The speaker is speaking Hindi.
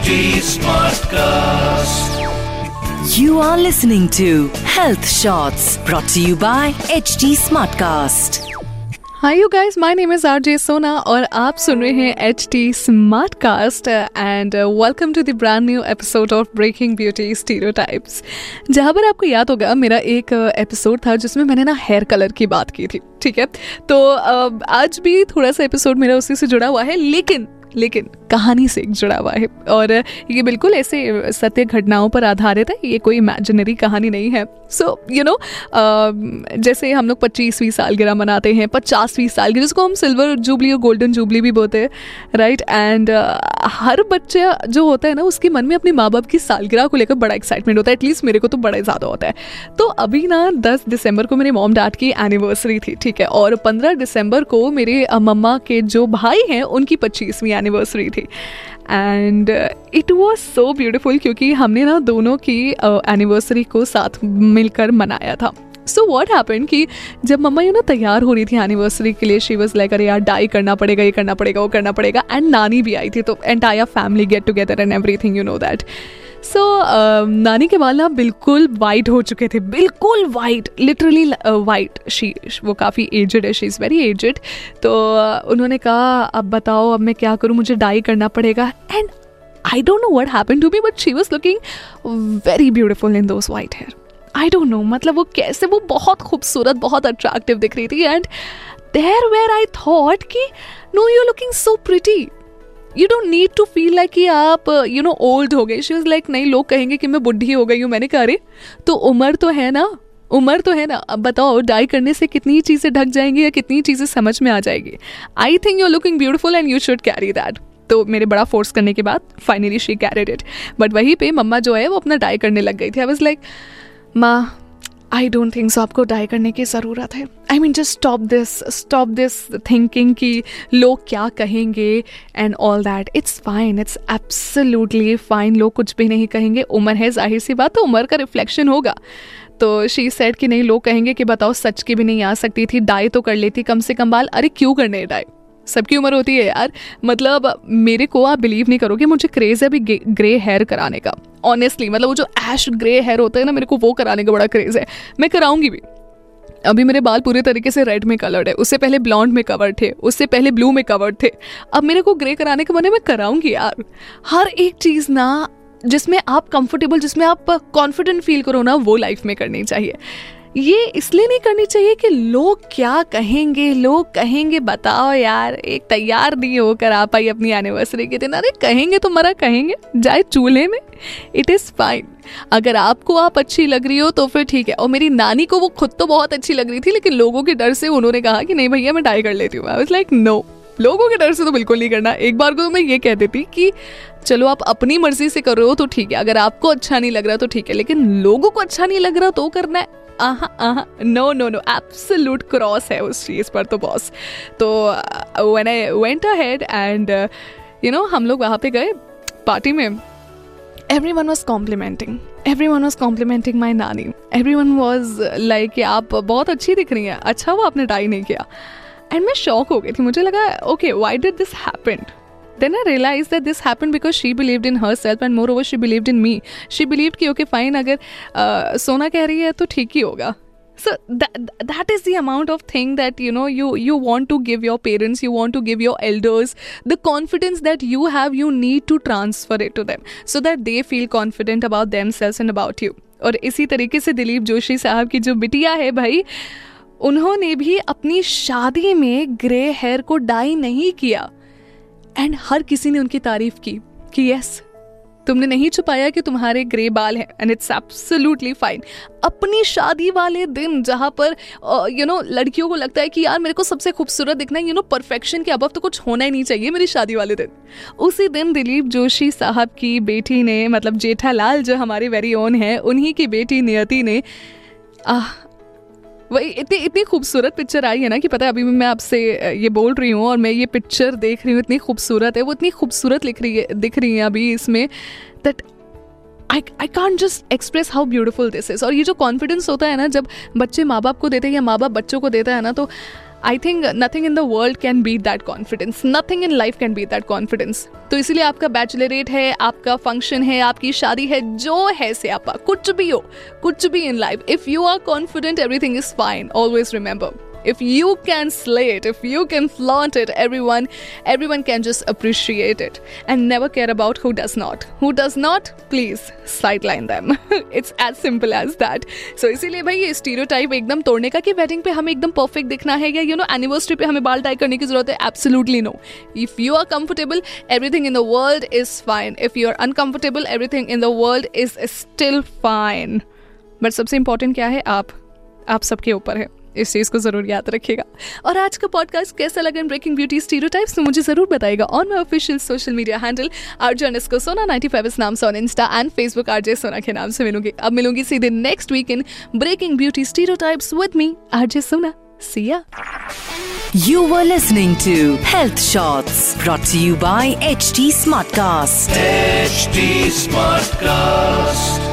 HT Smartcast. You are listening to Health Shots brought to you by HT Smartcast. Hi you guys my name is RJ Sona और आप सुन रहे हैं H T Smartcast and welcome to the brand new episode of breaking beauty stereotypes जहाँ पर आपको याद होगा मेरा एक एपिसोड uh, था जिसमें मैंने ना हेयर कलर की बात की थी ठीक है तो uh, आज भी थोड़ा सा एपिसोड मेरा उसी से जुड़ा हुआ है लेकिन लेकिन कहानी से एक जुड़ा हुआ है। और ये बिल्कुल ऐसे सत्य घटनाओं पर आधारित है ये कोई इमेजिनरी कहानी नहीं है। सो यू नो जैसे हम लोग पच्चीसवीं सालगिरह मनाते हैं पचासवीं सालगिरह जिसको हम सिल्वर जुबली और गोल्डन जुबली भी बोलते हैं राइट एंड uh, हर बच्चा जो होता है ना उसके मन में अपने माँ बाप की सालगिरह को लेकर बड़ा एक्साइटमेंट होता है एटलीस्ट मेरे को तो बड़ा ज़्यादा होता है। तो अभी ना दस दिसंबर को मेरे मॉम डैड की एनिवर्सरी थी ठीक है? और पंद्रह दिसंबर को मेरे मम्मा के जो भाई हैं उनकी पच्चीसवीं एनिवर्सरी थी। And it was so beautiful क्योंकि हमने ना दोनों की एनिवर्सरी uh, को साथ मिलकर मनाया था। सो वॉट हैपन कि जब मम्मा यू ना तैयार हो रही थी एनिवर्सरी के लिए शी वॉज़ लाइक अरे यार डाई करना पड़ेगा ये करना पड़ेगा वो करना पड़ेगा. एंड नानी भी आई थी तो entire family get together and everything you know that so नानी के बाल ना बिल्कुल वाइट हो चुके थे बिल्कुल वाइट लिटरली वाइट शी वो काफ़ी एजड है शी इज़ वेरी एजड तो uh, उन्होंने कहा अब बताओ अब मैं क्या करूँ? मुझे डाई करना पड़ेगा. And I don't know what happen to me but she was looking very beautiful in those white hair I don't know मतलब वो कैसे वो बहुत खूबसूरत बहुत अट्रैक्टिव दिख रही थी। And there where I thought कि no you looking so pretty you don't need to feel like कि आप यू नो ओल्ड हो गए। शी इज़ लाइक नहीं, लोग कहेंगे कि मैं बुढ़ी हो गई हूँ, मैंने कहा, अरे तो उम्र तो है ना? उम्र तो है ना? अब बताओ डाई करने से कितनी चीज़ें ढक जाएँगी या कितनी चीज़ें समझ में आ जाएगी? I think you looking beautiful and you should carry that तो मेरे बड़ा फोर्स करने के बाद finally she carried it but वहीं पे मम्मा जो है, वो अपना डाई करने लग गई थी। आई वॉज़ लाइक माँ आई डोंट थिंक सो आपको डाई करने की ज़रूरत है. I mean just stop this stop this thinking कि लोग क्या कहेंगे and all that it's fine it's absolutely fine लोग कुछ भी नहीं कहेंगे. उम्र है, ज़ाहिर सी बात तो उम्र का रिफ्लेक्शन होगा. तो शी सेट कि नहीं, लोग कहेंगे कि बताओ, सच की भी नहीं आ सकती थी. डाई तो कर लेती कम से कम बाल. अरे, क्यों करने डाई सबकी उम्र होती है यार। मतलब मेरे को आप बिलीव नहीं करोगे, मुझे क्रेज़ है अभी ग्रे हेयर कराने का। ऑनेस्टली मतलब वो जो ऐश ग्रे हेयर होता है ना, मेरे को वो कराने का बड़ा क्रेज़ है। मैं कराऊँगी भी। अभी मेरे बाल पूरे तरीके से रेड में कलर्ड है। उससे पहले ब्लॉन्ड में कवर्ड थे। उससे पहले ब्लू में कवर्ड थे। अब मेरे को ग्रे कराने के मन मैं कराऊँगी यार। हर एक चीज़ ना, जिसमें आप कंफर्टेबल जिसमें आप कॉन्फिडेंट फील करो ना, वो लाइफ में करनी चाहिए। ये इसलिए नहीं करनी चाहिए कि लोग क्या कहेंगे, लोग कहेंगे, बताओ यार, एक तैयार नहीं होकर आप आई अपनी एनिवर्सरी के दिन। अरे, कहेंगे तो मरा कहेंगे, जाए चूल्हे में। इट इज़ फाइन अगर आपको आप अच्छी लग रही हो तो फिर ठीक है। और मेरी नानी को वो खुद तो बहुत अच्छी लग रही थी, लेकिन लोगों के डर से उन्होंने कहा कि नहीं भैया, मैं डाई कर लेती हूँ। आई वॉज़ लाइक नो लोगों के डर से तो बिल्कुल नहीं करना। एक बार को तो मैं ये कह देती कि चलो आप अपनी मर्ज़ी से कर रहे हो तो ठीक है, अगर आपको अच्छा नहीं लग रहा तो ठीक है, लेकिन लोगों को अच्छा नहीं लग रहा तो करना है। No no no absolute cross है उस चीज़ पर तो बॉस तो when I went ahead and you know हम लोग वहाँ पे गए पार्टी में। Everyone was complimenting everyone was complimenting my नानी। एवरी वन वॉज़ लाइक आप बहुत अच्छी दिख रही हैं। अच्छा वो आपने ट्राई नहीं किया। एंड मैं शॉक हो गई थी मुझे लगा okay why did this happened then I realized that this happened because she believed in herself and moreover she believed in me. She believed कि okay fine अगर uh, सोना कह रही है तो ठीक ही होगा. So that that is the amount of thing that you know you you want to give your parents, you want to give your elders the confidence that you have. You need to transfer it to them so that they feel confident about themselves and about you. और इसी तरीके से दिलीप जोशी साहब की जो बिटिया है भाई उन्होंने भी अपनी शादी में ग्रे हेयर को डाई नहीं किया। एंड हर किसी ने उनकी तारीफ़ की कि यस तुमने नहीं छुपाया कि तुम्हारे ग्रे बाल हैं एंड इट्स एब्सोल्युटली फाइन अपनी शादी वाले दिन जहाँ पर यू नो लड़कियों को लगता है कि यार मेरे को सबसे खूबसूरत दिखना है यू नो परफेक्शन के अब तो कुछ होना ही नहीं चाहिए मेरी शादी वाले दिन। उसी दिन दिलीप जोशी साहब की बेटी ने मतलब जेठालाल जो हमारे वेरी ओन है, उन्हीं की बेटी नियति ने, आह वही, इतनी इतनी खूबसूरत पिक्चर आई है ना कि पता है, अभी भी मैं आपसे ये बोल रही हूँ और मैं ये पिक्चर देख रही हूँ, इतनी खूबसूरत है, वो इतनी खूबसूरत लिख रही है, दिख रही है अभी इसमें that I I can't just express how beautiful this is और ये जो कॉन्फिडेंस होता है ना, जब बच्चे माँ बाप को देते हैं या माँ बाप बच्चों को देता है ना तो I think nothing in the world can beat that confidence nothing in life can beat that confidence तो इसीलिए आपका बैचलरेट है, आपका फ़ंक्शन है, आपकी शादी है, जो है से आपका, कुछ भी हो, कुछ भी in life if you are confident everything is fine always remember if you can slay it, if you can flaunt it, everyone everyone can just appreciate it and never care about who does not. Who does not, please sideline them. It's as simple as that. So, इसीलिए भाई ये स्टीरियोटाइप एकदम तोड़ने का कि वेडिंग पे हमें एकदम परफेक्ट दिखना है या यू नो एनिवर्सरी पे हमें बाल टाई करने की ज़रूरत है? Absolutely no if you are comfortable everything in the world is fine if you are uncomfortable everything in the world is still fine but सबसे इंपॉर्टेंट क्या है? आप आप सबके ऊपर है। इस चीज़ को ज़रूर याद रखिएगा और आज का पॉडकास्ट कैसा लगा ब्रेकिंग ब्यूटी स्टीरियोटाइप्स तो मुझे ज़रूर बताएगा on my official social media handle Arjun इसको सोना नाइन्टी फाइव इस नाम से on Insta and Facebook RJ Sona के नाम से मिलूँगी अब मिलूँगी सीधे next week in breaking beauty stereotypes with me RJ Sona See ya. You were listening to Health Shots brought to you by HT Smartcast. HT Smartcast.